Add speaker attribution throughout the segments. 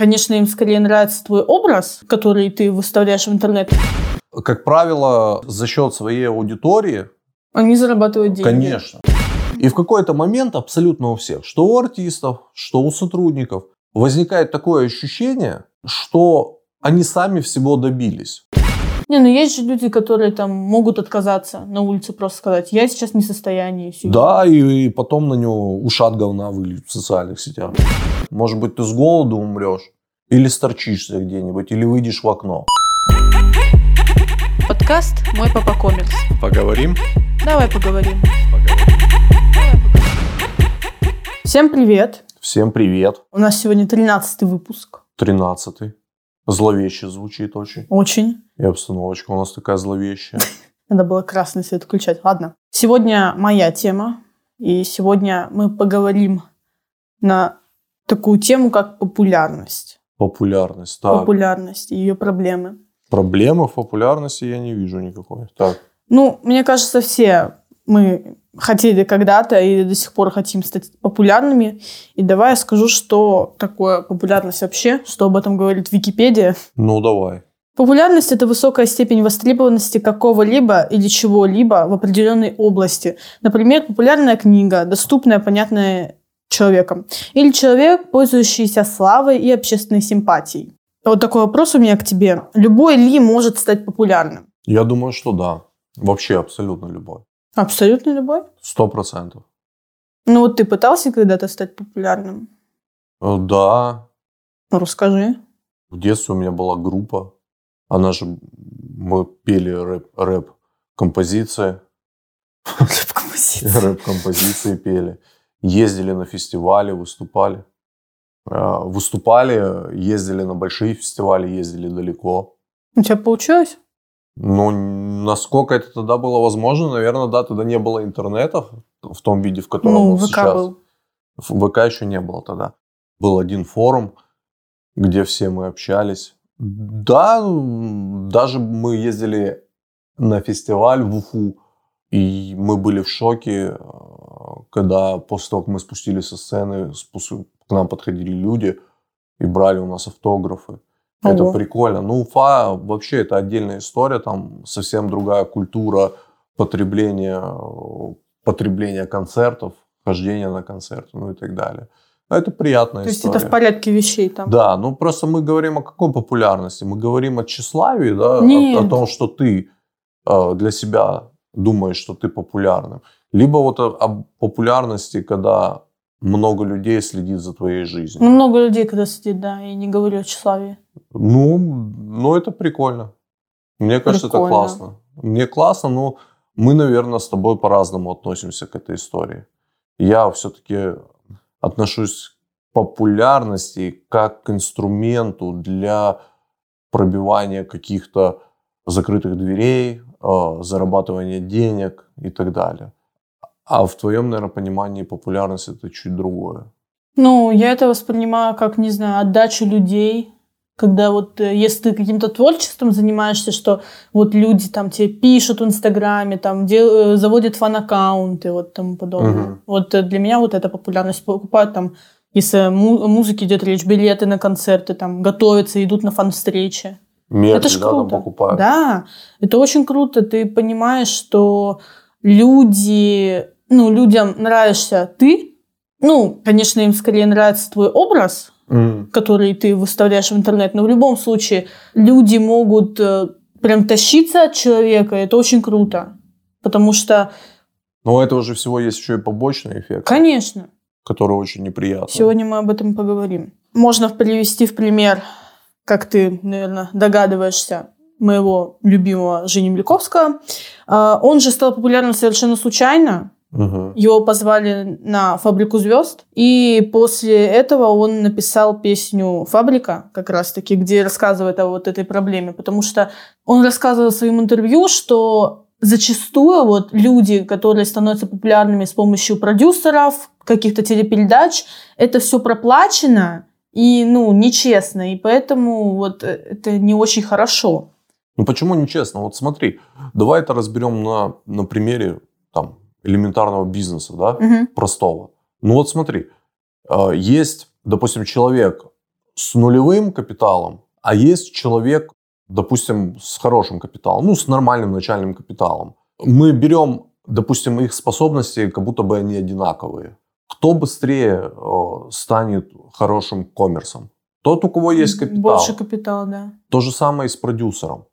Speaker 1: конечно, им скорее нравится твой образ, который ты выставляешь в интернет.
Speaker 2: Как правило, за счет своей аудитории,
Speaker 1: Они зарабатывают деньги.
Speaker 2: конечно. И в какой-то момент абсолютно у всех, что у артистов, что у сотрудников, возникает такое ощущение, что они сами всего добились.
Speaker 1: Не, ну есть же люди, которые там могут отказаться на улице просто сказать, я сейчас не в состоянии. всё.
Speaker 2: Да, и, и потом на него ушат говна выльют в социальных сетях. Может быть, ты с голоду умрешь, или сторчишься где-нибудь, или выйдешь в окно.
Speaker 1: Подкаст «Мой папа комикс».
Speaker 2: Поговорим?
Speaker 1: Давай поговорим. Всем привет.
Speaker 2: Всем привет.
Speaker 1: У нас сегодня 13 выпуск.
Speaker 2: Тринадцатый. Зловеще звучит очень.
Speaker 1: Очень.
Speaker 2: И обстановочка у нас такая зловещая.
Speaker 1: Надо было красный свет включать. Ладно. Сегодня моя тема. И сегодня мы поговорим на такую тему, как популярность.
Speaker 2: Популярность. Так,
Speaker 1: Популярность и ее проблемы.
Speaker 2: проблемы в популярности я не вижу никакой. Так,
Speaker 1: Ну, мне кажется, все мы хотели когда-то и до сих пор хотим стать популярными. И давай я скажу, что такое популярность вообще, что об этом говорит Википедия.
Speaker 2: ну давай.
Speaker 1: Популярность – это высокая степень востребованности какого-либо или чего-либо в определенной области. Например, популярная книга, доступная, понятная человеком. Или человек, пользующийся славой и общественной симпатией. Вот такой вопрос у меня к тебе. Любой ли может стать популярным?
Speaker 2: Я думаю, что да. Вообще абсолютно любой.
Speaker 1: Абсолютно любой?
Speaker 2: Сто процентов.
Speaker 1: Ну вот ты пытался когда-то стать популярным?
Speaker 2: Э, Да,
Speaker 1: Ну, расскажи.
Speaker 2: в детстве у меня была группа. Она же... Мы пели рэп, рэп-композиции. Рэп-композиции пели. Ездили на фестивали, выступали. Э, Выступали, ездили на большие фестивали, ездили далеко.
Speaker 1: У тебя получилось?
Speaker 2: Ну, насколько это тогда было возможно, наверное, да, тогда не было интернета в том виде, в котором
Speaker 1: Ну,
Speaker 2: он
Speaker 1: ВК
Speaker 2: сейчас.
Speaker 1: был.
Speaker 2: В ВК еще не было тогда. Был один форум, где все мы общались. Да, даже мы ездили на фестиваль в Уфу, и мы были в шоке, когда после того, как мы спустились со сцены, к нам подходили люди и брали у нас автографы. Это
Speaker 1: Ого.
Speaker 2: прикольно. Ну, Уфа вообще это отдельная история, там совсем другая культура потребления, потребления концертов, хождения на концерты, ну и так далее. Это приятная
Speaker 1: То есть
Speaker 2: история.
Speaker 1: это в порядке вещей там?
Speaker 2: Да, ну просто мы говорим о какой популярности? Мы говорим о тщеславии, да, о,
Speaker 1: Нет.
Speaker 2: о том, что ты э, для себя думаешь, что ты популярным. Либо вот о, о популярности, когда много людей следит за твоей жизнью.
Speaker 1: Ну, много людей, когда сидит, да, я не говорю о тщеславии.
Speaker 2: Ну, ну это прикольно. Мне кажется,
Speaker 1: Прикольно.
Speaker 2: это классно. Мне классно, но мы, наверное, с тобой по-разному относимся к этой истории. Я все-таки отношусь к популярности как к инструменту для пробивания каких-то закрытых дверей, э, зарабатывания денег и так далее. А в твоем, наверное, понимании популярность это чуть другое.
Speaker 1: Ну, я это воспринимаю как, не знаю, отдачу людей. Когда вот, э, если ты каким-то творчеством занимаешься, что вот люди там тебе пишут в Инстаграме, там дел- э, заводят фан-аккаунты, вот тому подобное.
Speaker 2: Мгм.
Speaker 1: Вот э, для меня вот эта популярность покупают там, если му- о музыке идет речь, билеты на концерты, там, готовятся, идут на фан-встречи.
Speaker 2: Мерч,
Speaker 1: Это ж
Speaker 2: да,
Speaker 1: круто.
Speaker 2: покупают.
Speaker 1: Да, это очень круто. Ты понимаешь, что люди, ну, людям нравишься ты. Ну, конечно, им скорее нравится твой образ,
Speaker 2: М.
Speaker 1: который ты выставляешь в интернет. Но в любом случае люди могут э, прям тащиться от человека. Это очень круто. Потому что,
Speaker 2: Но у этого же всего есть еще и побочный эффект,
Speaker 1: конечно,
Speaker 2: который очень неприятный.
Speaker 1: сегодня мы об этом поговорим. Можно привести в пример, как ты, наверное, догадываешься, моего любимого Жени Мельковского. А, Он же стал популярным совершенно случайно.
Speaker 2: Мгм.
Speaker 1: Его позвали на «Фабрику звезд», и после этого он написал песню «Фабрика», как раз-таки, где рассказывает о вот этой проблеме, потому что он рассказывал в своем интервью, что зачастую вот люди, которые становятся популярными с помощью продюсеров, каких-то телепередач, это все проплачено и, ну, нечестно, и поэтому вот э, это не очень хорошо.
Speaker 2: Ну почему нечестно? Вот смотри, давай это разберем на, на примере там, элементарного бизнеса, да,
Speaker 1: Мгм.
Speaker 2: простого. Ну вот смотри, э, есть, допустим, человек с нулевым капиталом, а есть человек, допустим, с хорошим капиталом, ну, с нормальным начальным капиталом. Мы берем, допустим, их способности, как будто бы они одинаковые. Кто быстрее станет хорошим коммерсом? Тот, у кого есть капитал.
Speaker 1: Больше капитал, да.
Speaker 2: То же самое и с продюсером.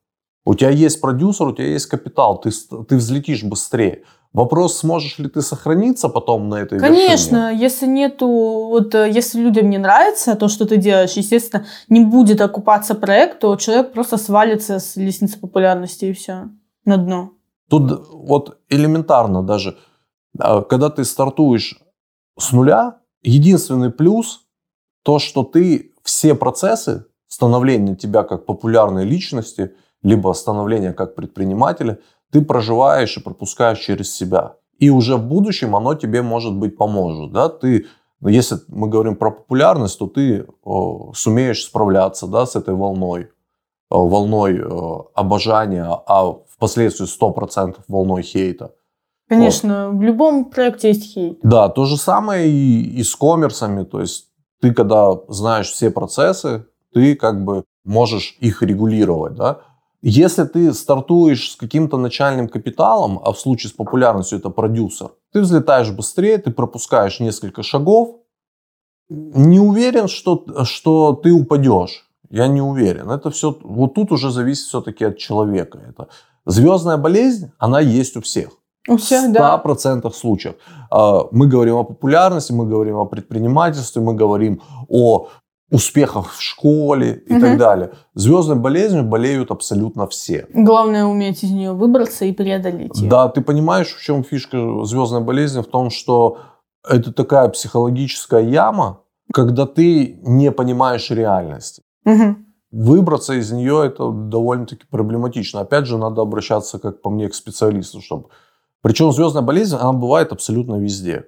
Speaker 2: У тебя есть продюсер, у тебя есть капитал, ты, ты взлетишь быстрее. Вопрос, сможешь ли ты сохраниться потом на этой
Speaker 1: Конечно,
Speaker 2: вершине?
Speaker 1: если нету, вот э, если людям не нравится то, что ты делаешь, естественно, не будет окупаться проект, то человек просто свалится с лестницы популярности и все, на дно.
Speaker 2: Тут вот элементарно даже, а, когда ты стартуешь с нуля, единственный плюс то, что ты все процессы становления тебя как популярной личности, либо становления как предпринимателя, ты проживаешь и пропускаешь через себя. И уже в будущем оно тебе, может быть, поможет. Да? Ты, если мы говорим про популярность, то ты о, сумеешь справляться да, с этой волной, о, волной о, обожания, а впоследствии 100% волной хейта.
Speaker 1: Конечно, вот. в любом проекте есть хейт.
Speaker 2: Да, то же самое и, и с коммерсами. То есть ты, когда знаешь все процессы, ты как бы можешь их регулировать. Да? Если ты стартуешь с каким-то начальным капиталом, а в случае с популярностью это продюсер, ты взлетаешь быстрее, ты пропускаешь несколько шагов. Не уверен, что, что ты упадешь. Я не уверен. Это все, вот тут уже зависит все-таки от человека. Это звездная болезнь, она есть у всех.
Speaker 1: У всех, да.
Speaker 2: В 100% случаев. А, мы говорим о популярности, мы говорим о предпринимательстве, мы говорим о успехах в школе и угу. так далее. Звездной болезнью болеют абсолютно все.
Speaker 1: Главное уметь из нее выбраться и преодолеть ее.
Speaker 2: Да, ты понимаешь, в чем фишка звездной болезни? В том, что это такая психологическая яма, когда ты не понимаешь реальности.
Speaker 1: Угу.
Speaker 2: Выбраться из нее это довольно-таки проблематично. Опять же, надо обращаться, как по мне, к специалисту, чтобы причем звездная болезнь, она бывает абсолютно везде.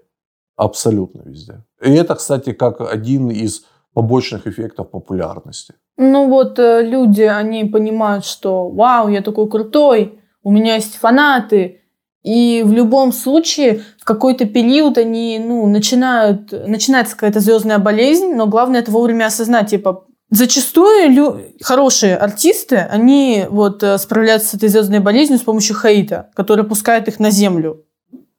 Speaker 2: Абсолютно везде. И это, кстати, как один из побочных эффектов популярности.
Speaker 1: Ну вот э, люди, они понимают, что вау, я такой крутой, у меня есть фанаты, и в любом случае в какой-то период они ну, начинают, начинается какая-то звездная болезнь, но главное это вовремя осознать, типа, Зачастую лю- хорошие артисты, они вот э, справляются с этой звездной болезнью с помощью хейта, который пускает их на землю.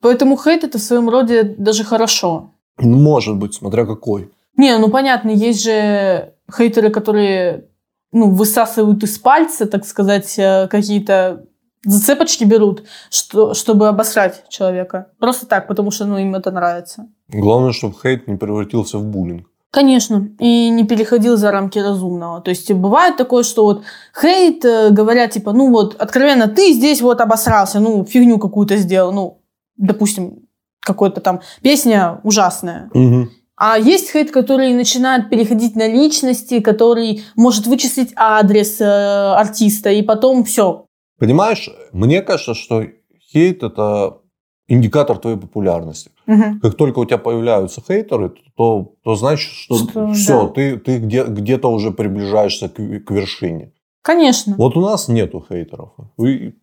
Speaker 1: Поэтому хейт это в своем роде даже хорошо.
Speaker 2: Ну, может быть, смотря какой.
Speaker 1: Не, ну понятно, есть же хейтеры, которые ну, высасывают из пальца, так сказать, э, какие-то зацепочки берут, что, чтобы обосрать человека. Просто так, потому что ну, им это нравится.
Speaker 2: Главное, чтобы хейт не превратился в буллинг.
Speaker 1: Конечно, и не переходил за рамки разумного. То есть бывает такое, что вот хейт, э, говорят, типа, ну вот, откровенно, ты здесь вот обосрался, ну, фигню какую-то сделал, ну, допустим, какая-то там песня ужасная.
Speaker 2: Угу.
Speaker 1: А есть хейт, который начинает переходить на личности, который может вычислить адрес э, артиста, и потом все.
Speaker 2: Понимаешь, мне кажется, что хейт это индикатор твоей популярности.
Speaker 1: Угу.
Speaker 2: Как только у тебя появляются хейтеры, то, то значит, что, что все, да. ты, ты где, где-то уже приближаешься к, к вершине.
Speaker 1: Конечно.
Speaker 2: Вот у нас нету хейтеров. Вы...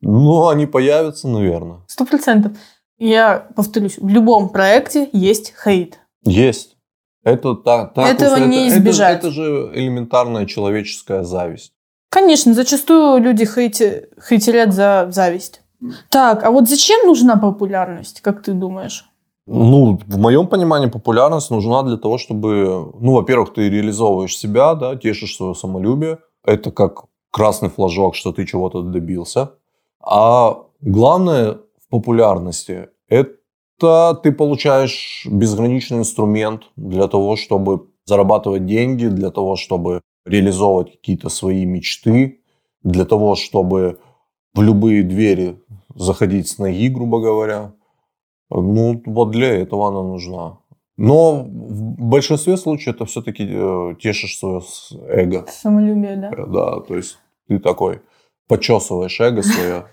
Speaker 2: Ну, они появятся, наверное.
Speaker 1: Сто процентов. Я повторюсь, в любом проекте есть хейт.
Speaker 2: Есть. Это так. так
Speaker 1: Этого не это, избежать.
Speaker 2: Это, это же элементарная человеческая зависть.
Speaker 1: Конечно, зачастую люди хейти, хейтерят за зависть. Так, а вот зачем нужна популярность, как ты думаешь?
Speaker 2: Ну, в моем понимании, популярность нужна для того, чтобы, ну, во-первых, ты реализовываешь себя, да, тешишь свое самолюбие. Это как красный флажок, что ты чего-то добился. А главное в популярности – это ты получаешь безграничный инструмент для того, чтобы зарабатывать деньги, для того, чтобы реализовывать какие-то свои мечты, для того, чтобы в любые двери заходить с ноги, грубо говоря. Ну, вот для этого она нужна. Но в большинстве случаев это все-таки э, тешишь свое эго.
Speaker 1: Самолюбие, да?
Speaker 2: Э, да, то есть ты такой почесываешь эго свое.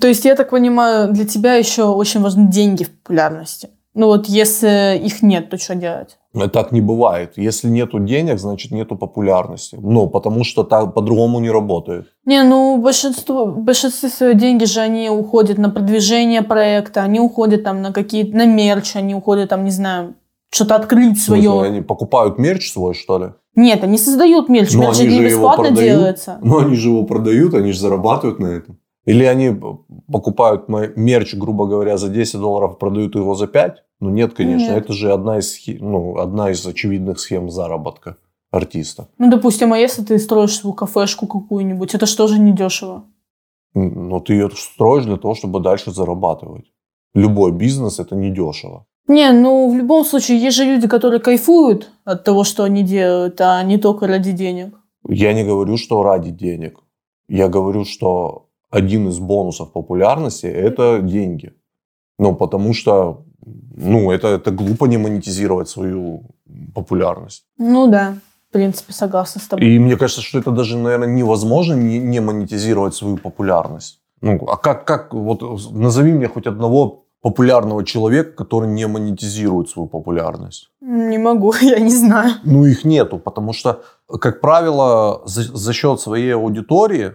Speaker 1: То есть, я так понимаю, для тебя еще очень важны деньги в популярности. Ну вот если их нет, то что делать?
Speaker 2: Так не бывает. Если нету денег, значит нету популярности. Ну, потому что так по-другому не работает.
Speaker 1: Не, ну большинство, большинство свои деньги же они уходят на продвижение проекта, они уходят там на какие-то, на мерч, они уходят там, не знаю, что-то открыть
Speaker 2: В смысле,
Speaker 1: свое.
Speaker 2: они покупают мерч свой, что ли?
Speaker 1: Нет, они создают мерч.
Speaker 2: Ну,
Speaker 1: мерч
Speaker 2: они
Speaker 1: же бесплатно
Speaker 2: продают.
Speaker 1: делается.
Speaker 2: Ну, они же его продают, они же зарабатывают на этом. Или они покупают мерч, грубо говоря, за 10 долларов, продают его за 5? Ну, нет, конечно.
Speaker 1: Нет.
Speaker 2: Это же одна из, ну, одна из очевидных схем заработка артиста.
Speaker 1: Ну, допустим, а если ты строишь свою кафешку какую-нибудь, это же не дешево?
Speaker 2: М, Но ты ее строишь для того, чтобы дальше зарабатывать. Любой бизнес – это недешево.
Speaker 1: Не, ну, в любом случае, есть же люди, которые кайфуют от того, что они делают, а не только ради денег.
Speaker 2: Я не говорю, что ради денег. Я говорю, что один из бонусов популярности – это деньги. Ну, потому что ну, это, это глупо не монетизировать свою популярность.
Speaker 1: Ну да, в принципе, согласна с тобой.
Speaker 2: И мне кажется, что это даже, наверное, невозможно не, не монетизировать свою популярность. Ну, а как, как, вот назови мне хоть одного популярного человека, который не монетизирует свою популярность.
Speaker 1: Не могу, я не знаю.
Speaker 2: Ну, их нету, потому что, как правило, за, за счет своей аудитории,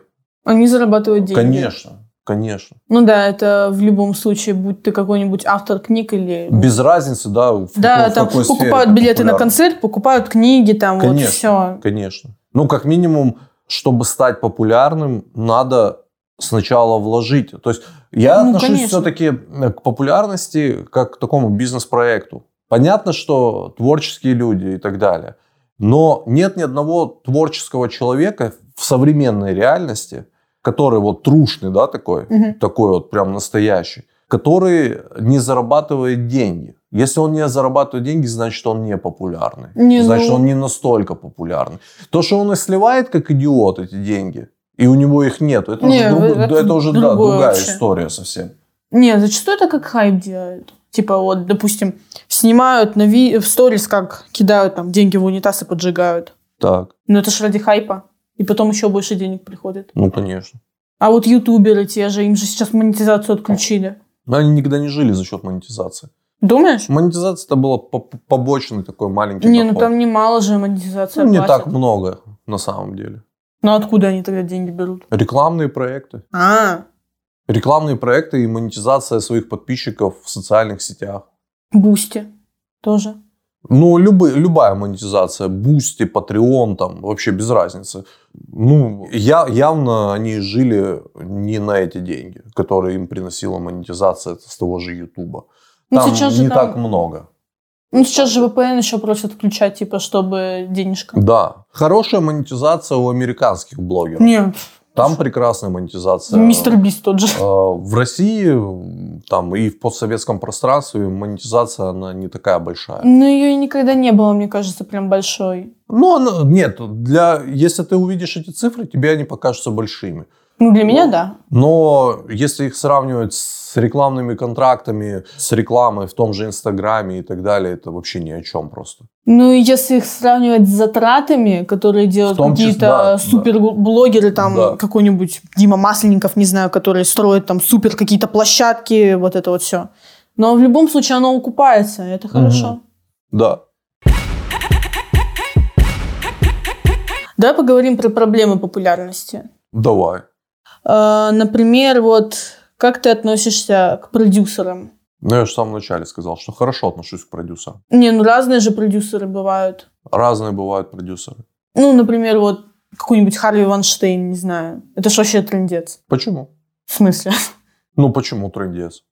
Speaker 1: Они зарабатывают деньги.
Speaker 2: конечно, конечно.
Speaker 1: Ну да, это в любом случае, будь ты какой-нибудь автор книг или...
Speaker 2: Без разницы, да, в
Speaker 1: да,
Speaker 2: какой- в
Speaker 1: там
Speaker 2: какой сфере
Speaker 1: покупают
Speaker 2: ты
Speaker 1: билеты на концерт, покупают книги, там вот
Speaker 2: Конечно.
Speaker 1: все.
Speaker 2: Конечно. Ну, как минимум, чтобы стать популярным, надо сначала вложить. То есть я
Speaker 1: Ну,
Speaker 2: отношусь
Speaker 1: конечно.
Speaker 2: все-таки к популярности как к такому бизнес-проекту. Понятно, что творческие люди и так далее. Но нет ни одного творческого человека в современной реальности, который вот трушный, да, такой,
Speaker 1: Мгм.
Speaker 2: такой вот прям настоящий, который не зарабатывает деньги. Если он не зарабатывает деньги, значит, он не популярный.
Speaker 1: Не,
Speaker 2: значит,
Speaker 1: ну-
Speaker 2: он не настолько популярный. То, что он и сливает как идиот эти деньги, и у него их нет, это,
Speaker 1: Не,
Speaker 2: уже, друг-
Speaker 1: это
Speaker 2: это уже да, другая
Speaker 1: вообще.
Speaker 2: история совсем.
Speaker 1: Не, зачастую это как хайп делают. Типа вот, допустим, снимают на ви- в сторис, как кидают там деньги в унитаз и поджигают.
Speaker 2: Так,
Speaker 1: Но это ж ради хайпа. И потом еще больше денег приходит.
Speaker 2: ну, конечно.
Speaker 1: А вот ютуберы те же, им же сейчас монетизацию отключили.
Speaker 2: Они никогда не жили за счет монетизации.
Speaker 1: Думаешь?
Speaker 2: Монетизация это было по- побочный такой маленький
Speaker 1: Не, ну
Speaker 2: доход.
Speaker 1: там немало же монетизация
Speaker 2: Ну, не
Speaker 1: платят.
Speaker 2: так много на самом деле.
Speaker 1: Ну откуда они тогда деньги берут?
Speaker 2: Рекламные проекты.
Speaker 1: А,
Speaker 2: Рекламные проекты и монетизация своих подписчиков в социальных сетях.
Speaker 1: Boosty тоже.
Speaker 2: Ну, любы, любая монетизация, Boosty, Patreon, там, вообще без разницы. Ну, я, явно они жили не на эти деньги, которые им приносила монетизация с того же Ютуба.
Speaker 1: Ну,
Speaker 2: Там
Speaker 1: сейчас же
Speaker 2: не
Speaker 1: там-
Speaker 2: так много.
Speaker 1: Ну сейчас же VPN еще просят включать, типа, чтобы денежка.
Speaker 2: Да. Хорошая монетизация у американских блогеров.
Speaker 1: Нет,
Speaker 2: Там прекрасная монетизация.
Speaker 1: MrBeast тот же.
Speaker 2: Э, В России там и в постсоветском пространстве монетизация она не такая большая.
Speaker 1: Но ее и никогда не было, мне кажется, прям большой.
Speaker 2: Ну, она, нет, для, если ты увидишь эти цифры, тебе они покажутся большими.
Speaker 1: Ну, для меня да.
Speaker 2: Но если их сравнивать с рекламными контрактами, с рекламой в том же Инстаграме и так далее, это вообще ни о чем просто.
Speaker 1: Ну, и если их сравнивать с затратами, которые делают какие-то
Speaker 2: да, да.
Speaker 1: суперблогеры, там
Speaker 2: Да.
Speaker 1: какой-нибудь Дима Масленников, не знаю, которые строят там супер какие-то площадки, вот это вот все. Но в любом случае оно окупается, и это хорошо.
Speaker 2: Да.
Speaker 1: Давай поговорим про проблемы популярности.
Speaker 2: Давай.
Speaker 1: Э, Например, вот как ты относишься к продюсерам?
Speaker 2: Ну, я же в самом начале сказал, что хорошо отношусь к продюсерам.
Speaker 1: Не, ну разные же продюсеры бывают.
Speaker 2: Разные бывают продюсеры.
Speaker 1: Ну, например, вот какой-нибудь Харви Ванштейн, не знаю. Это ж вообще трендец.
Speaker 2: Почему?
Speaker 1: В смысле?
Speaker 2: Ну, почему трендец?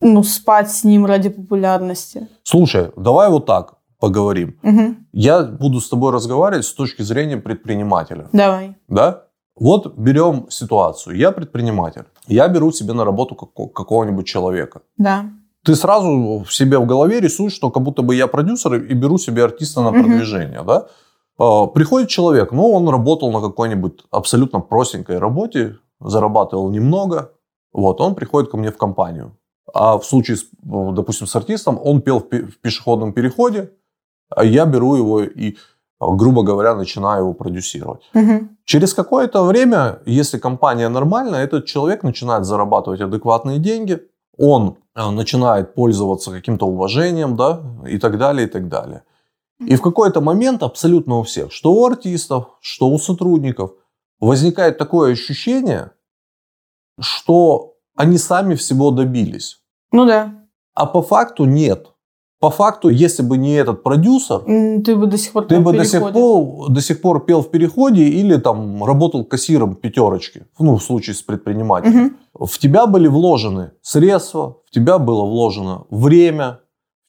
Speaker 1: Ну, спать с ним ради популярности.
Speaker 2: Слушай, давай вот так поговорим.
Speaker 1: Мгм.
Speaker 2: Я буду с тобой разговаривать с точки зрения предпринимателя.
Speaker 1: Давай.
Speaker 2: Да? Вот берем ситуацию. Я предприниматель. Я беру себе на работу како- какого-нибудь человека.
Speaker 1: Да.
Speaker 2: Ты сразу в себе в голове рисуешь, что как будто бы я продюсер и беру себе артиста на продвижение. Да? А, Приходит человек, ну, он работал на какой-нибудь абсолютно простенькой работе, зарабатывал немного. Вот, он приходит ко мне в компанию. А в случае, с, ну, допустим, с артистом, он пел в пе- в пешеходном переходе, а я беру его и, грубо говоря, начинаю его продюсировать.
Speaker 1: Мгм.
Speaker 2: Через какое-то время, если компания нормальная, этот человек начинает зарабатывать адекватные деньги, он э, начинает пользоваться каким-то уважением, да, и так далее, и так далее. И в какой-то момент абсолютно у всех, что у артистов, что у сотрудников, возникает такое ощущение, что они сами всего добились.
Speaker 1: Ну да.
Speaker 2: А по факту нет. По факту, если бы не этот продюсер,
Speaker 1: Ты бы до сих пор
Speaker 2: ты бы до сих, пор, до сих пор пел в переходе или там работал кассиром пятерочки, ну, в случае с предпринимателем.
Speaker 1: Мгм.
Speaker 2: В тебя были вложены средства, в тебя было вложено время,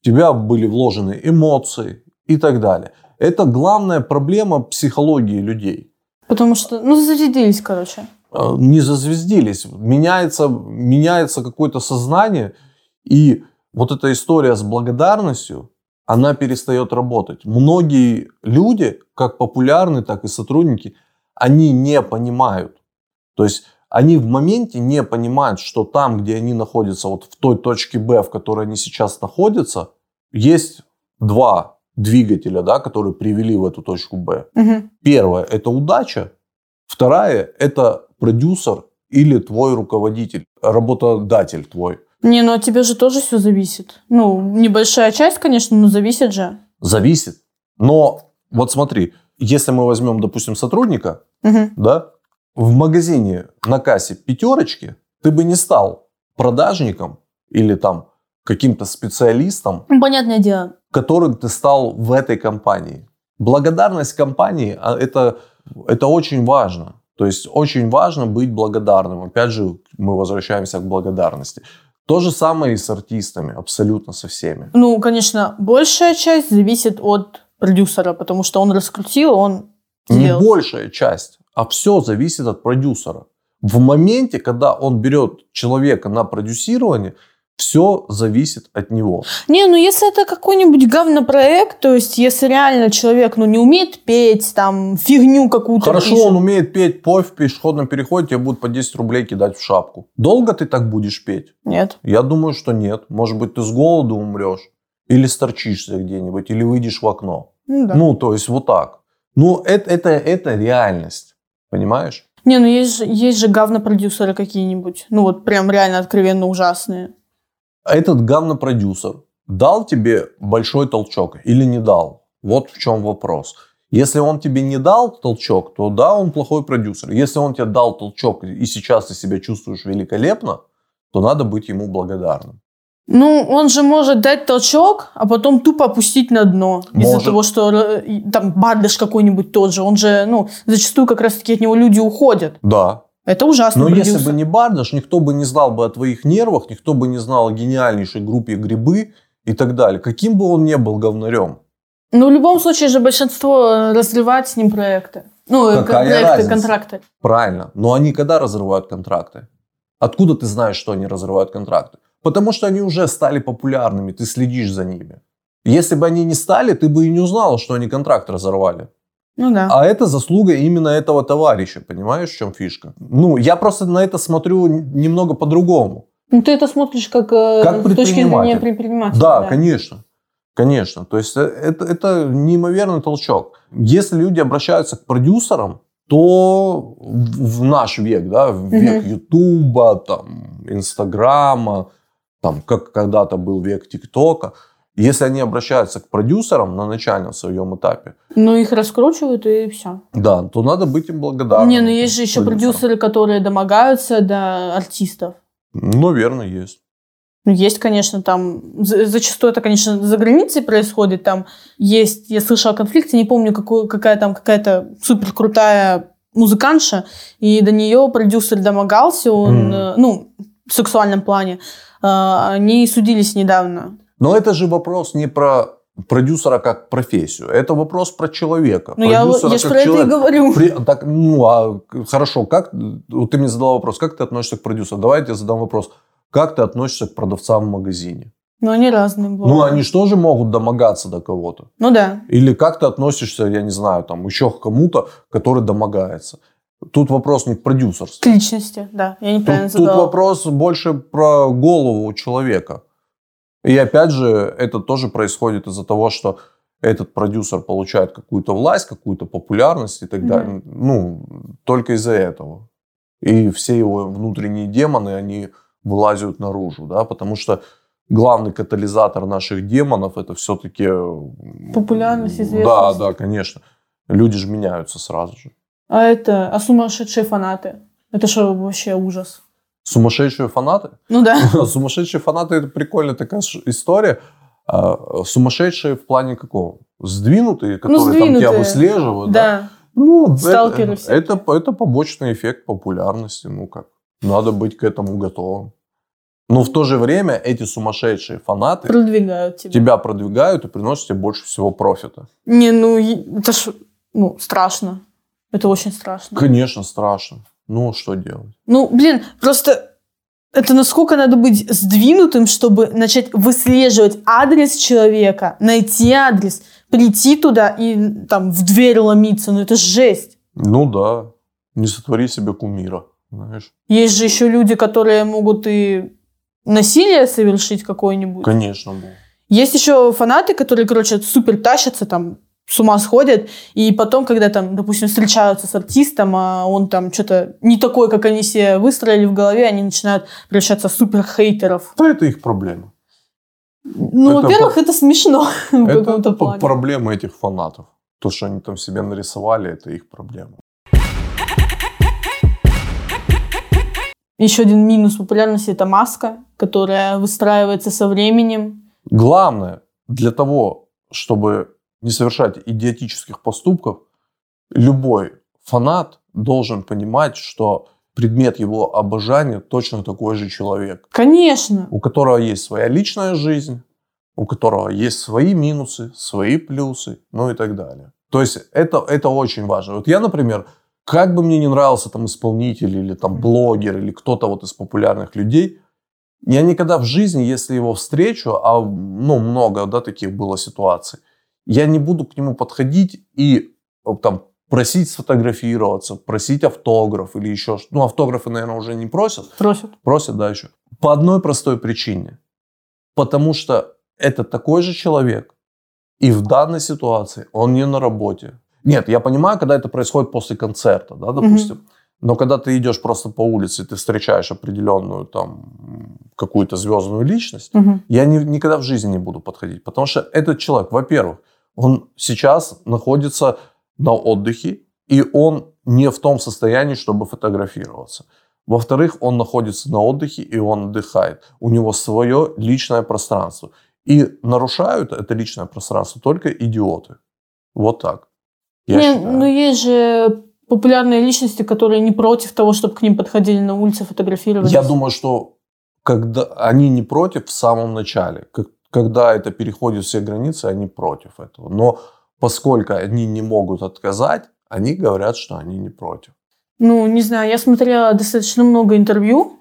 Speaker 2: в тебя были вложены эмоции и так далее. Это главная проблема психологии людей.
Speaker 1: Потому что, ну, зарядились, короче.
Speaker 2: Э, Не зазвездились. Меняется, меняется какое-то сознание, и вот эта история с благодарностью, она перестает работать. Многие люди, как популярные, так и сотрудники, они не понимают. То есть они в моменте не понимают, что там, где они находятся, вот в той точке Б, в которой они сейчас находятся, есть два двигателя, да, которые привели в эту точку Б.
Speaker 1: Мгм.
Speaker 2: Первое – это удача. Вторая – это продюсер или твой руководитель, работодатель твой.
Speaker 1: Не, ну от тебя же тоже все зависит. Ну, небольшая часть, конечно, но зависит же.
Speaker 2: Зависит. Но вот смотри, если мы возьмем, допустим, сотрудника,
Speaker 1: Мгм.
Speaker 2: да, в магазине на кассе пятерочки, ты бы не стал продажником или там каким-то специалистом,
Speaker 1: Ну, Понятное дело.
Speaker 2: которым ты стал в этой компании. Благодарность компании а, это, это очень важно. То есть очень важно быть благодарным. Опять же, мы возвращаемся к благодарности. То же самое и с артистами, абсолютно со всеми.
Speaker 1: Ну, конечно, большая часть зависит от продюсера, потому что он раскрутил, он
Speaker 2: Не большая часть, а все зависит от продюсера. В моменте, когда он берет человека на продюсирование, все зависит от него.
Speaker 1: Не, ну если это какой-нибудь говнопроект, то есть если реально человек, ну, не умеет петь, там, фигню какую-то
Speaker 2: Хорошо,
Speaker 1: пишет.
Speaker 2: он умеет петь, пой в пешеходном переходе, тебе будут по 10 рублей кидать в шапку. Долго ты так будешь петь?
Speaker 1: Нет.
Speaker 2: Я думаю, что нет. Может быть, ты с голоду умрешь. Или сторчишься где-нибудь, или выйдешь в окно.
Speaker 1: Ну, да.
Speaker 2: Ну, то есть вот так. Ну, это, это, это реальность. Понимаешь?
Speaker 1: Не, ну есть же, есть же говнопродюсеры какие-нибудь. Ну, вот прям реально откровенно ужасные.
Speaker 2: Этот говнопродюсер дал тебе большой толчок или не дал? Вот в чем вопрос. Если он тебе не дал толчок, то да, он плохой продюсер. Если он тебе дал толчок, и сейчас ты себя чувствуешь великолепно, то надо быть ему благодарным.
Speaker 1: Ну, он же может дать толчок, а потом тупо опустить на дно. Из-за того, что э, там бардыш какой-нибудь тот же. Он же, ну, зачастую как раз-таки от него люди уходят.
Speaker 2: Да.
Speaker 1: Это ужасно.
Speaker 2: Но если бы не Бардаш, никто бы не знал бы о твоих нервах, никто бы не знал о гениальнейшей группе «Грибы» и так далее. Каким бы он ни был говнарем.
Speaker 1: Ну, в любом случае же большинство э, разрывает с ним проекты. Ну, э,
Speaker 2: Какая
Speaker 1: проекты,
Speaker 2: разница?
Speaker 1: контракты.
Speaker 2: Правильно. Но они когда разрывают контракты? Откуда ты знаешь, что они разрывают контракты? Потому что они уже стали популярными, ты следишь за ними. Если бы они не стали, ты бы и не узнал, что они контракт разорвали.
Speaker 1: Ну да.
Speaker 2: А это заслуга именно этого товарища, понимаешь, в чем фишка? Ну, я просто на это смотрю немного по-другому.
Speaker 1: Ну, ты это смотришь как, э,
Speaker 2: Как
Speaker 1: с точки зрения предпринимателя.
Speaker 2: Да, конечно. Конечно. То есть э, это, это неимоверный толчок. Если люди обращаются к продюсерам, то в наш век, да, в век Ютуба, там, Инстаграма, там, как когда-то был век ТикТока, если они обращаются к продюсерам на начальном своем этапе,
Speaker 1: Ну, их раскручивают, и все.
Speaker 2: да, то надо быть им благодарным.
Speaker 1: Не, ну есть же еще
Speaker 2: продюсерам.
Speaker 1: продюсеры, которые домогаются до артистов.
Speaker 2: Ну, верно, есть.
Speaker 1: Ну, есть, конечно, там... за- Зачастую это, конечно, за границей происходит. Там есть... Я слышала о конфликте, не помню, какую, какая там какая-то супер крутая музыкантша, и до нее продюсер домогался, он, э, ну, в сексуальном плане. А, Они судились недавно.
Speaker 2: Но это же вопрос не про продюсера как профессию, это вопрос про человека.
Speaker 1: Ну, я, я же
Speaker 2: как
Speaker 1: про это и говорю.
Speaker 2: При- так, ну, а к- хорошо, как вот ты мне задал вопрос, как ты относишься к продюсеру? Давай я тебе задам вопрос, как ты относишься к продавцам в магазине?
Speaker 1: Но они разные бывают.
Speaker 2: Ну, они же тоже могут домогаться до кого-то.
Speaker 1: Ну да.
Speaker 2: Или как ты относишься, я не знаю, там еще к кому-то, который домогается? Тут вопрос не к
Speaker 1: К
Speaker 2: продюсерству.
Speaker 1: личности, да. Я неправильно
Speaker 2: Тут, тут
Speaker 1: задала.
Speaker 2: вопрос больше про голову человека. И опять же, это тоже происходит из-за того, что этот продюсер получает какую-то власть, какую-то популярность и так далее. Ну, только из-за этого. И все его внутренние демоны, они вылазят наружу, да, потому что главный катализатор наших демонов это все-таки...
Speaker 1: Популярность,
Speaker 2: Да,
Speaker 1: известность.
Speaker 2: да, конечно. Люди же меняются сразу же.
Speaker 1: А это... А сумасшедшие фанаты? Это что вообще ужас?
Speaker 2: Сумасшедшие фанаты?
Speaker 1: Ну да.
Speaker 2: Сумасшедшие фанаты это прикольная такая история. А сумасшедшие в плане какого? Сдвинутые, которые там
Speaker 1: сдвинутые.
Speaker 2: тебя выслеживают, да?
Speaker 1: Да.
Speaker 2: Ну,
Speaker 1: Сталкеры
Speaker 2: это, это, это побочный эффект популярности. Ну как, надо быть к этому готовым. Но в то же время эти сумасшедшие фанаты
Speaker 1: Продвигают тебя.
Speaker 2: тебя продвигают и приносят тебе больше всего профита.
Speaker 1: Не, ну, это ж, ну, страшно. Это очень страшно.
Speaker 2: Конечно, страшно. Ну, что делать?
Speaker 1: Ну, блин, просто это насколько надо быть сдвинутым, чтобы начать выслеживать адрес человека, найти адрес, прийти туда и там в дверь ломиться. Ну, это жесть.
Speaker 2: Ну да, не сотвори себе кумира, знаешь.
Speaker 1: Есть же еще люди, которые могут и насилие совершить какое-нибудь.
Speaker 2: Конечно, был.
Speaker 1: Есть еще фанаты, которые, короче, супер тащатся, там, с ума сходят, и потом, когда там, допустим, встречаются с артистом, а он там что-то не такой, как они себе выстроили в голове, они начинают превращаться в супер хейтеров.
Speaker 2: Да, это их проблема.
Speaker 1: Ну,
Speaker 2: Это
Speaker 1: во-первых,
Speaker 2: по-
Speaker 1: это смешно в
Speaker 2: Это
Speaker 1: каком-то плане.
Speaker 2: проблема этих фанатов. То, что они там себе нарисовали, это их проблема.
Speaker 1: Еще один минус популярности – это маска, которая выстраивается со временем.
Speaker 2: Главное, для того, чтобы не совершать идиотических поступков, любой фанат должен понимать, что предмет его обожания точно такой же человек,
Speaker 1: Конечно.
Speaker 2: у которого есть своя личная жизнь, у которого есть свои минусы, свои плюсы, ну и так далее. То есть это, это очень важно. Вот я, например, как бы мне не нравился там исполнитель или там блогер или кто-то вот из популярных людей, я никогда в жизни, если его встречу, а ну много, да, таких было ситуаций, я не буду к нему подходить и э, там просить сфотографироваться, просить автограф или еще что. Ну, автографы, наверное, уже не просят,
Speaker 1: Просят.
Speaker 2: Просят, да, еще. По одной простой причине. Потому что это такой же человек. И в данной ситуации он не на работе. Нет, я понимаю, когда это происходит после концерта, да, допустим. Но когда ты идешь просто по улице, ты встречаешь определенную там какую-то звездную личность,
Speaker 1: Мгм.
Speaker 2: я ни- никогда в жизни не буду подходить. Потому что этот человек, во-первых, он сейчас находится на отдыхе, и он не в том состоянии, чтобы фотографироваться. Во-вторых, он находится на отдыхе, и он отдыхает. У него свое личное пространство. И нарушают это личное пространство только идиоты. Вот так. Я
Speaker 1: Не,
Speaker 2: считаю.
Speaker 1: ну есть же популярные личности, которые не против того, чтобы к ним подходили на улице, фотографировались.
Speaker 2: Я думаю, что когда они не против в самом начале, как- когда это переходит все границы, они против этого. Но поскольку они не могут отказать, они говорят, что они не против.
Speaker 1: Ну, не знаю, я смотрела достаточно много интервью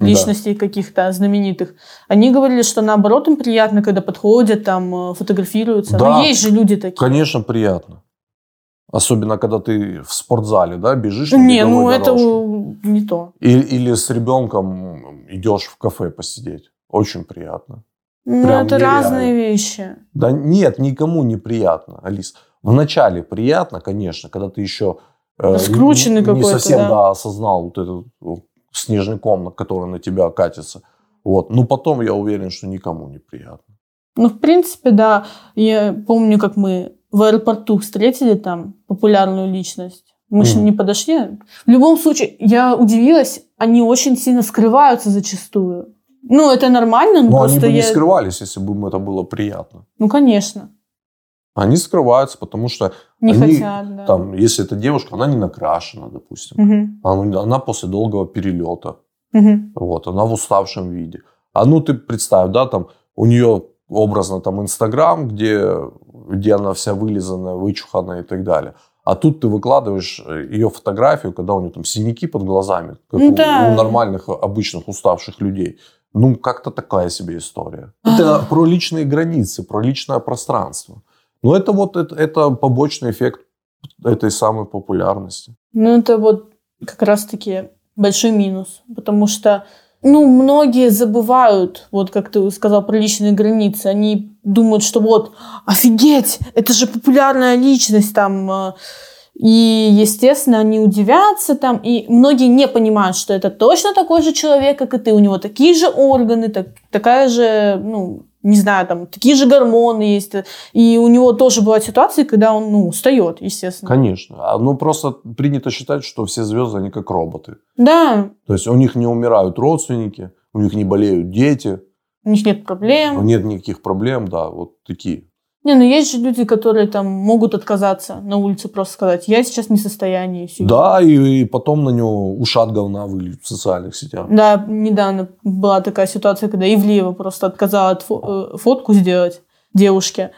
Speaker 2: Да.
Speaker 1: личностей каких-то знаменитых. Они говорили, что наоборот им приятно, когда подходят, там, э, фотографируются.
Speaker 2: Да.
Speaker 1: Но есть же люди такие.
Speaker 2: Конечно, приятно. Особенно, когда ты в спортзале, да, бежишь на
Speaker 1: Не, ну
Speaker 2: беговой
Speaker 1: это
Speaker 2: дорожке.
Speaker 1: не то.
Speaker 2: Или, или с ребенком идешь в кафе посидеть. Очень приятно.
Speaker 1: Ну, это
Speaker 2: нереально.
Speaker 1: разные вещи.
Speaker 2: Да нет, никому не приятно, Алис. Вначале приятно, конечно, когда ты еще э, не, не совсем
Speaker 1: да.
Speaker 2: да, осознал вот этот снежный ком, который на тебя катится. Вот. Но потом я уверен, что никому не приятно.
Speaker 1: Ну, в принципе, да. Я помню, как мы в аэропорту встретили там популярную личность. Мы же
Speaker 2: Мгм.
Speaker 1: не подошли. В любом случае, я удивилась, они очень сильно скрываются зачастую. Ну, это нормально, но
Speaker 2: Но они
Speaker 1: просто
Speaker 2: бы не
Speaker 1: я...
Speaker 2: скрывались, если бы им это было приятно.
Speaker 1: Ну, конечно.
Speaker 2: Они скрываются, потому что
Speaker 1: Не
Speaker 2: Они
Speaker 1: хотят, да.
Speaker 2: там, если это девушка, она не накрашена, допустим.
Speaker 1: Мгм.
Speaker 2: Она, она после долгого перелета.
Speaker 1: Мгм.
Speaker 2: Вот, она в уставшем виде. А ну ты представь, да, там у нее образно там Инстаграм, где, где она вся вылизанная, вычуханная и так далее. А тут ты выкладываешь э, ее фотографию, когда у нее там синяки под глазами, как
Speaker 1: Ну
Speaker 2: у,
Speaker 1: да.
Speaker 2: у нормальных, обычных, уставших людей. Ну, как-то такая себе история. Это про личные границы, про личное пространство. Но это вот это, это побочный эффект этой самой популярности.
Speaker 1: Ну, это вот как раз-таки большой минус. Потому что, ну, многие забывают, вот как ты сказал, про личные границы. Они думают, что вот, офигеть, это же популярная личность там. И, естественно, они удивятся там. И многие не понимают, что это точно такой же человек, как и ты. У него такие же органы, так- такая же, ну, не знаю, там, такие же гормоны есть. И у него тоже бывают ситуации, когда он, ну, устает, естественно.
Speaker 2: Конечно. А, Ну, просто принято считать, что все звезды, они как роботы.
Speaker 1: Да,
Speaker 2: То есть у них не умирают родственники, у них не болеют дети.
Speaker 1: У них нет проблем.
Speaker 2: Нет никаких проблем, да, вот такие.
Speaker 1: Не, ну есть же люди, которые там могут отказаться на улице просто сказать, я сейчас не в состоянии.
Speaker 2: Да, и, и потом на него ушат говна выльют в социальных сетях.
Speaker 1: Да, недавно была такая ситуация, когда Ивлеева просто отказала от фо- э, фотку сделать девушке.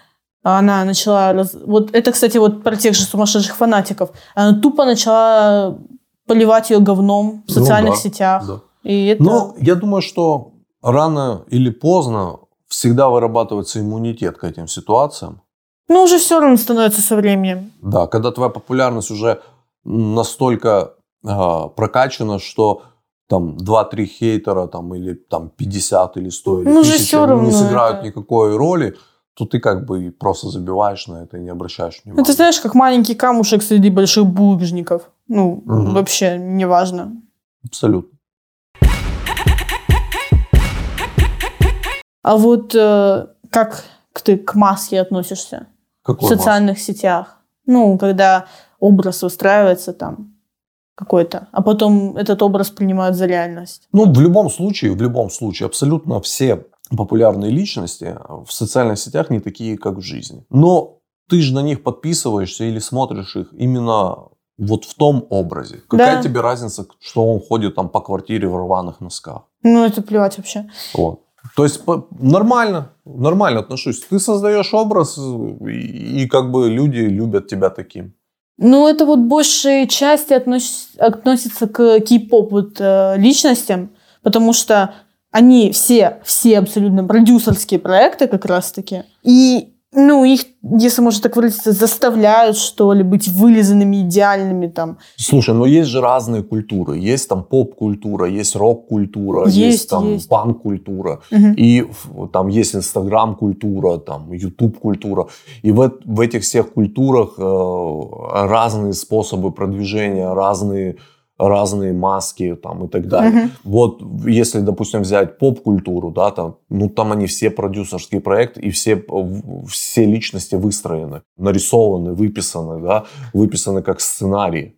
Speaker 1: А Она начала... раз- Вот это, кстати, вот про тех же сумасшедших фанатиков. Она тупо начала поливать ее говном в
Speaker 2: Ну
Speaker 1: социальных
Speaker 2: да,
Speaker 1: сетях.
Speaker 2: Да.
Speaker 1: И это...
Speaker 2: Но я думаю, что рано или поздно всегда вырабатывается иммунитет к этим ситуациям.
Speaker 1: Ну, уже все равно становится со временем.
Speaker 2: Да, когда твоя популярность уже настолько а, прокачана, что там 2-3 хейтера там, или там 50 или 100 или
Speaker 1: Ну, же
Speaker 2: 1000
Speaker 1: всё
Speaker 2: они не
Speaker 1: равно
Speaker 2: сыграют
Speaker 1: это.
Speaker 2: никакой роли, то ты как бы просто забиваешь на это и не обращаешь
Speaker 1: Ну,
Speaker 2: внимания.
Speaker 1: ты знаешь, как маленький камушек среди больших булыжников. Ну,
Speaker 2: Мгм.
Speaker 1: вообще, неважно.
Speaker 2: Абсолютно.
Speaker 1: А вот э, как ты к маске относишься в
Speaker 2: Какой
Speaker 1: социальных сетях? Ну, когда образ выстраивается там какой-то, а потом этот образ принимают за реальность.
Speaker 2: Ну, в любом случае, в любом случае, абсолютно все популярные личности в социальных сетях не такие, как в жизни. Но ты же на них подписываешься или смотришь их именно вот в том образе. Какая
Speaker 1: Да.
Speaker 2: тебе разница, что он ходит там по квартире в рваных носках?
Speaker 1: Ну, это плевать вообще.
Speaker 2: Вот. То есть нормально, нормально отношусь. Ты создаешь образ, и, и как бы люди любят тебя таким.
Speaker 1: Ну, это вот большей части относ- относится к кей-поп вот, э, личностям, потому что они все, все абсолютно продюсерские проекты как раз-таки. И, ну, их, если можно так выразиться, заставляют, что ли, быть вылизанными, идеальными там.
Speaker 2: Слушай, но есть же разные культуры. Есть там поп-культура, есть рок-культура, есть,
Speaker 1: Есть,
Speaker 2: там
Speaker 1: есть.
Speaker 2: панк-культура.
Speaker 1: Мгм.
Speaker 2: И там есть инстаграм-культура, там ютуб-культура. И в, в этих всех культурах э, разные способы продвижения, разные, разные маски там, и так далее.
Speaker 1: Мгм.
Speaker 2: Вот если, допустим, взять поп-культуру, да, там, ну там они все продюсерские проекты, и все, в- все личности выстроены, нарисованы, выписаны, да, выписаны как сценарии.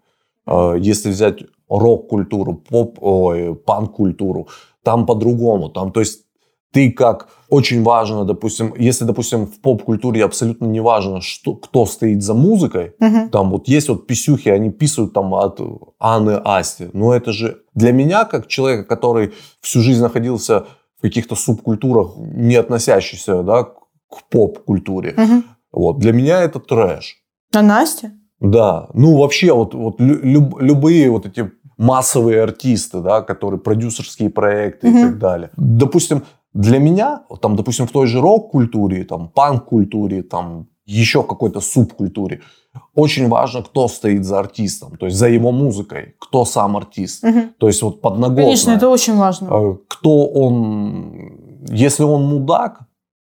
Speaker 2: Э, Если взять рок-культуру, поп, панк-культуру, там по-другому. Там, то есть ты как очень важно, допустим, если, допустим, в поп-культуре абсолютно не важно, что, кто стоит за музыкой,
Speaker 1: Мгм.
Speaker 2: там вот есть вот писюхи, они писают там от Анны Асти. Но это же для меня, как человека, который всю жизнь находился в каких-то субкультурах, не относящихся да, к поп-культуре,
Speaker 1: Мгм.
Speaker 2: вот, для меня это трэш.
Speaker 1: А Настя?
Speaker 2: Да, ну вообще вот, вот лю- люб- любые вот эти массовые артисты, да, которые продюсерские проекты и
Speaker 1: Мгм.
Speaker 2: так далее. Допустим, для меня, там, допустим, в той же рок-культуре, там, панк-культуре, там, еще какой-то субкультуре, очень важно, кто стоит за артистом, то есть за его музыкой, кто сам артист.
Speaker 1: Мгм.
Speaker 2: То есть вот подноготно.
Speaker 1: Конечно, это очень важно.
Speaker 2: Э, кто он, если он мудак,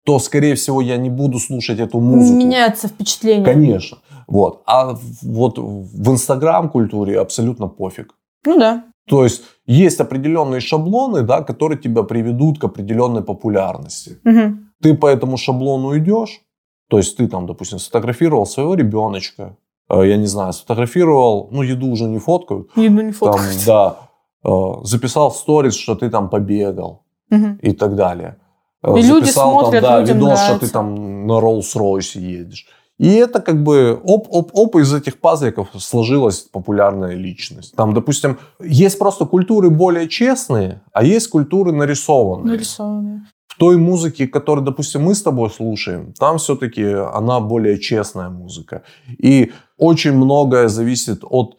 Speaker 2: то, скорее всего, я не буду слушать эту музыку.
Speaker 1: Меняется впечатление.
Speaker 2: Конечно. Вот. А вот в инстаграм-культуре абсолютно пофиг.
Speaker 1: Ну да.
Speaker 2: То есть есть определенные шаблоны, да, которые тебя приведут к определенной популярности.
Speaker 1: Мгм.
Speaker 2: Ты по этому шаблону идешь, то есть ты там, допустим, сфотографировал своего ребеночка, э, я не знаю, сфотографировал, ну, еду уже не фоткают,
Speaker 1: Еду не
Speaker 2: там,
Speaker 1: фоткать.
Speaker 2: да, э, записал сторис, что ты там побегал
Speaker 1: Мгм.
Speaker 2: и так далее. Э,
Speaker 1: И люди
Speaker 2: Записал
Speaker 1: смотрят,
Speaker 2: там, да, видос, что
Speaker 1: нравится.
Speaker 2: ты там на Роллс-Ройсе едешь. И это как бы оп-оп-оп, из этих пазликов сложилась популярная личность. Там, допустим, есть просто культуры более честные, а есть культуры нарисованные.
Speaker 1: Нарисованные.
Speaker 2: В той музыке, которую, допустим, мы с тобой слушаем, там все-таки она более честная музыка. И очень многое зависит от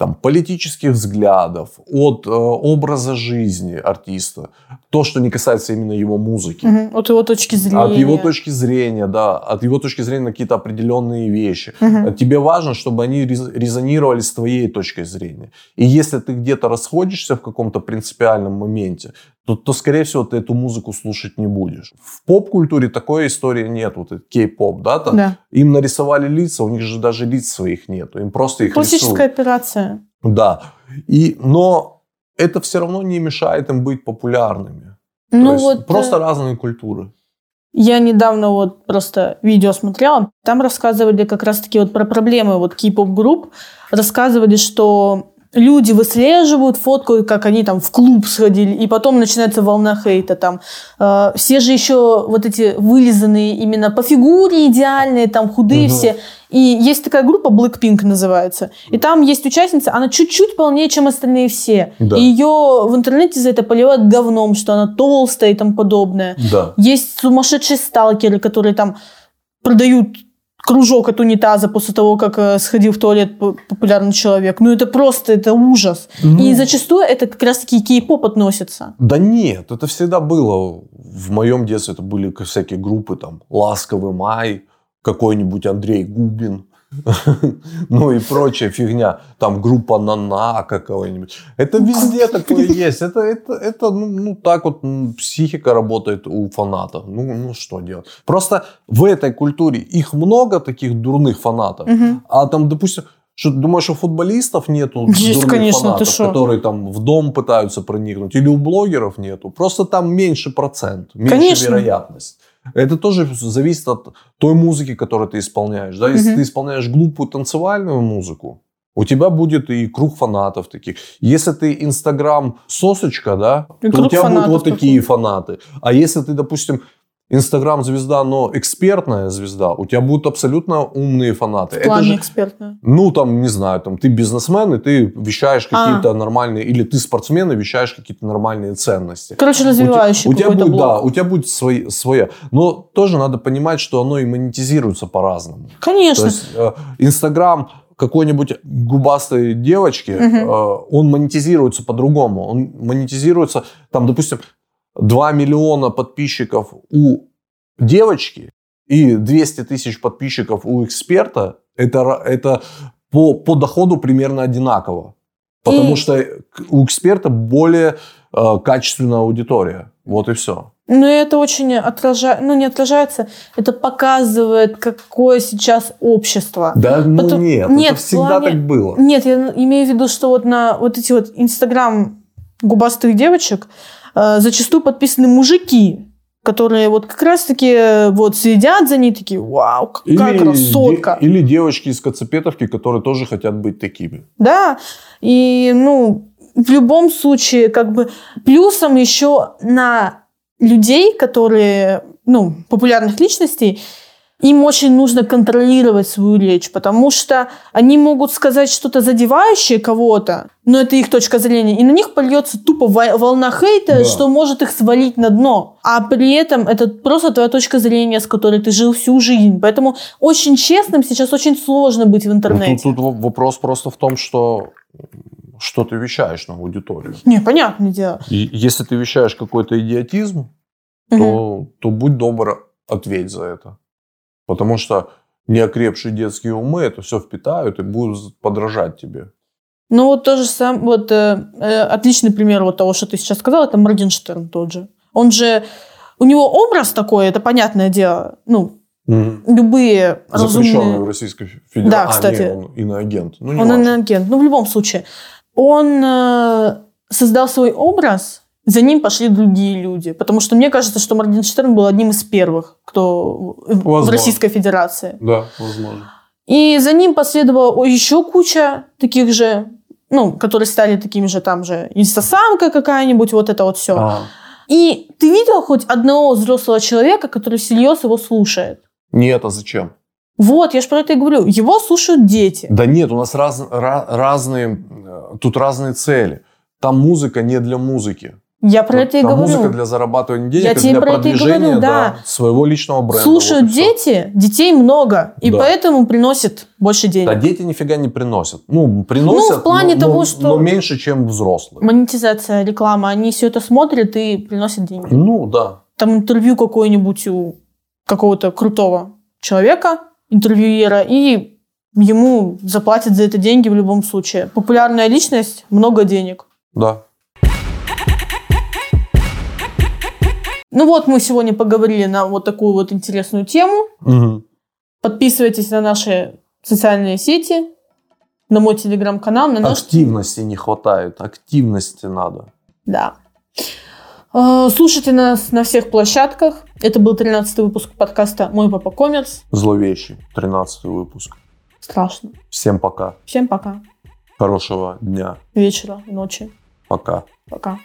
Speaker 2: там, политических взглядов, от э, образа жизни артиста. То, что не касается именно его музыки.
Speaker 1: Мгм. От его точки зрения.
Speaker 2: От его точки зрения, да, от его точки зрения на какие-то определенные вещи.
Speaker 1: Мгм.
Speaker 2: Тебе важно, чтобы они рез- резонировали с твоей точкой зрения. И если ты где-то расходишься в каком-то принципиальном моменте, то, то, скорее всего, ты эту музыку слушать не будешь. В поп-культуре такой истории нет, вот этот кей-поп, да, там,
Speaker 1: Да.
Speaker 2: им нарисовали лица, у них же даже лиц своих нету, им просто их
Speaker 1: Пластическая
Speaker 2: рисуют.
Speaker 1: операция.
Speaker 2: Да, и, но это все равно не мешает им быть популярными. То
Speaker 1: Ну
Speaker 2: есть
Speaker 1: вот
Speaker 2: просто
Speaker 1: э,
Speaker 2: разные культуры.
Speaker 1: я недавно вот просто видео смотрела, там рассказывали как раз-таки вот про проблемы вот кей-поп групп, рассказывали, что люди выслеживают, фоткают, как они там в клуб сходили, и потом начинается волна хейта там. Э, все же еще вот эти вылизанные именно по фигуре идеальные, там худые угу. все. И есть такая группа Blackpink называется. И там есть участница, она чуть-чуть полнее, чем остальные все. Да. И ее в интернете за это поливают говном, что она толстая и тому подобное.
Speaker 2: Да.
Speaker 1: Есть сумасшедшие сталкеры, которые там продают кружок от унитаза после того, как э, сходил в туалет популярный человек. Ну, это просто, это ужас. Ну, и зачастую это как раз-таки кей-поп относится.
Speaker 2: Да нет, это всегда было. В моем детстве это были всякие группы, там, «Ласковый май», какой-нибудь Андрей Губин. ну и прочая фигня. Там группа Нана какого-нибудь. Это везде такое есть. Это, это, это ну, ну, так вот психика работает у фанатов. Ну, ну что делать. Просто в этой культуре их много таких дурных фанатов. Угу. А там, допустим, что ты думаешь, у футболистов нету
Speaker 1: Есть, дурных конечно,
Speaker 2: фанатов, которые там в дом пытаются проникнуть? Или у блогеров нету? Просто там меньше процент, меньше конечно. вероятность. Это тоже зависит от той музыки, которую ты исполняешь. Да? Если угу. ты исполняешь глупую танцевальную музыку, у тебя будет и круг фанатов таких. Если ты Инстаграм сосочка, да, и то у тебя будут вот такие фанаты. А если ты, допустим, Инстаграм-звезда, но экспертная звезда, у тебя будут абсолютно умные фанаты.
Speaker 1: В плане экспертная?
Speaker 2: Ну, там, не знаю, там, ты бизнесмен, и ты вещаешь а. какие-то а. нормальные, или ты спортсмен, и вещаешь какие-то нормальные ценности.
Speaker 1: Короче, развивающий
Speaker 2: у, у тебя будет, блок. Да, у тебя будет свои, своя. Но тоже надо понимать, что оно и монетизируется по-разному.
Speaker 1: Конечно.
Speaker 2: То есть, э, Инстаграм какой-нибудь губастой девочки, угу. он монетизируется по-другому. Он монетизируется, там, допустим, 2 миллиона подписчиков у девочки и 200 тысяч подписчиков у эксперта, это, это по, по доходу примерно одинаково. Потому и... что у эксперта более э, качественная аудитория. Вот и все.
Speaker 1: Ну, это очень отражает, ну, не отражается, это показывает, какое сейчас общество.
Speaker 2: Да, ну Потом... нет, нет, это всегда плане... так было.
Speaker 1: Нет, я имею в виду, что вот на вот эти вот инстаграм губастых девочек, зачастую подписаны мужики, которые вот как раз-таки э, вот следят за ней, такие, вау, какая или, красотка.
Speaker 2: Де, или девочки из Коцепетовки, которые тоже хотят быть такими.
Speaker 1: Да, и, ну, в любом случае, как бы, плюсом еще на людей, которые, ну, популярных личностей, им очень нужно контролировать свою речь, потому что они могут сказать что-то задевающее кого-то, но это их точка зрения, и на них польется тупо волна хейта, да. что может их свалить на дно. А при этом это просто твоя точка зрения, с которой ты жил всю жизнь. Поэтому очень честным сейчас очень сложно быть в ну, интернете.
Speaker 2: Тут, тут вопрос просто в том, что что ты вещаешь на аудиторию.
Speaker 1: Не, понятное дело.
Speaker 2: И если ты вещаешь какой-то идиотизм, угу. то, то будь добр, ответь за это. Потому что неокрепшие детские умы это все впитают и будут подражать тебе.
Speaker 1: Ну вот тоже сам, вот э, э, отличный пример вот того, что ты сейчас сказал, это Моргенштерн тот же. Он же, у него образ такой, это понятное дело, ну, угу. любые
Speaker 2: Запрещенный разумные... в Российской Федерации.
Speaker 1: Да, кстати.
Speaker 2: А, нет, он иноагент. Ну,
Speaker 1: он важно. иноагент, ну в любом случае. Он э, создал свой образ, за ним пошли другие люди. Потому что мне кажется, что Моргенштерн был одним из первых, кто возможно. в Российской Федерации.
Speaker 2: Да, возможно.
Speaker 1: И за ним последовала еще куча таких же, ну, которые стали такими же там же, инстасамка какая-нибудь, вот это вот все. А. И ты видел хоть одного взрослого человека, который всерьез его слушает?
Speaker 2: Нет, а зачем?
Speaker 1: Вот, я же про это и говорю. Его слушают дети.
Speaker 2: Да нет, у нас раз, ra, разные, э, тут разные цели. Там музыка не для музыки.
Speaker 1: Я про это и говорю.
Speaker 2: Музыка для зарабатывания денег, Я тебе для про продвижения это говорю, да. Да, своего личного бренда.
Speaker 1: Слушают вот дети, детей много, и да. поэтому приносят больше денег.
Speaker 2: Да, дети нифига не приносят. Ну, приносят,
Speaker 1: ну, в плане
Speaker 2: но,
Speaker 1: того,
Speaker 2: но,
Speaker 1: что...
Speaker 2: но меньше, чем взрослые.
Speaker 1: Монетизация, реклама, они все это смотрят и приносят деньги.
Speaker 2: Ну, да.
Speaker 1: Там интервью какое-нибудь у какого-то крутого человека, интервьюера, и ему заплатят за это деньги в любом случае. Популярная личность, много денег.
Speaker 2: Да.
Speaker 1: Ну вот мы сегодня поговорили на вот такую вот интересную тему.
Speaker 2: Угу.
Speaker 1: Подписывайтесь на наши социальные сети, на мой телеграм-канал. На
Speaker 2: наш... Активности не хватает, активности надо.
Speaker 1: Да. А, слушайте нас на всех площадках. Это был 13 выпуск подкаста «Мой папа коммерс».
Speaker 2: Зловещий 13 выпуск.
Speaker 1: Страшно.
Speaker 2: Всем пока.
Speaker 1: Всем пока.
Speaker 2: Хорошего дня.
Speaker 1: Вечера, ночи.
Speaker 2: Пока.
Speaker 1: Пока.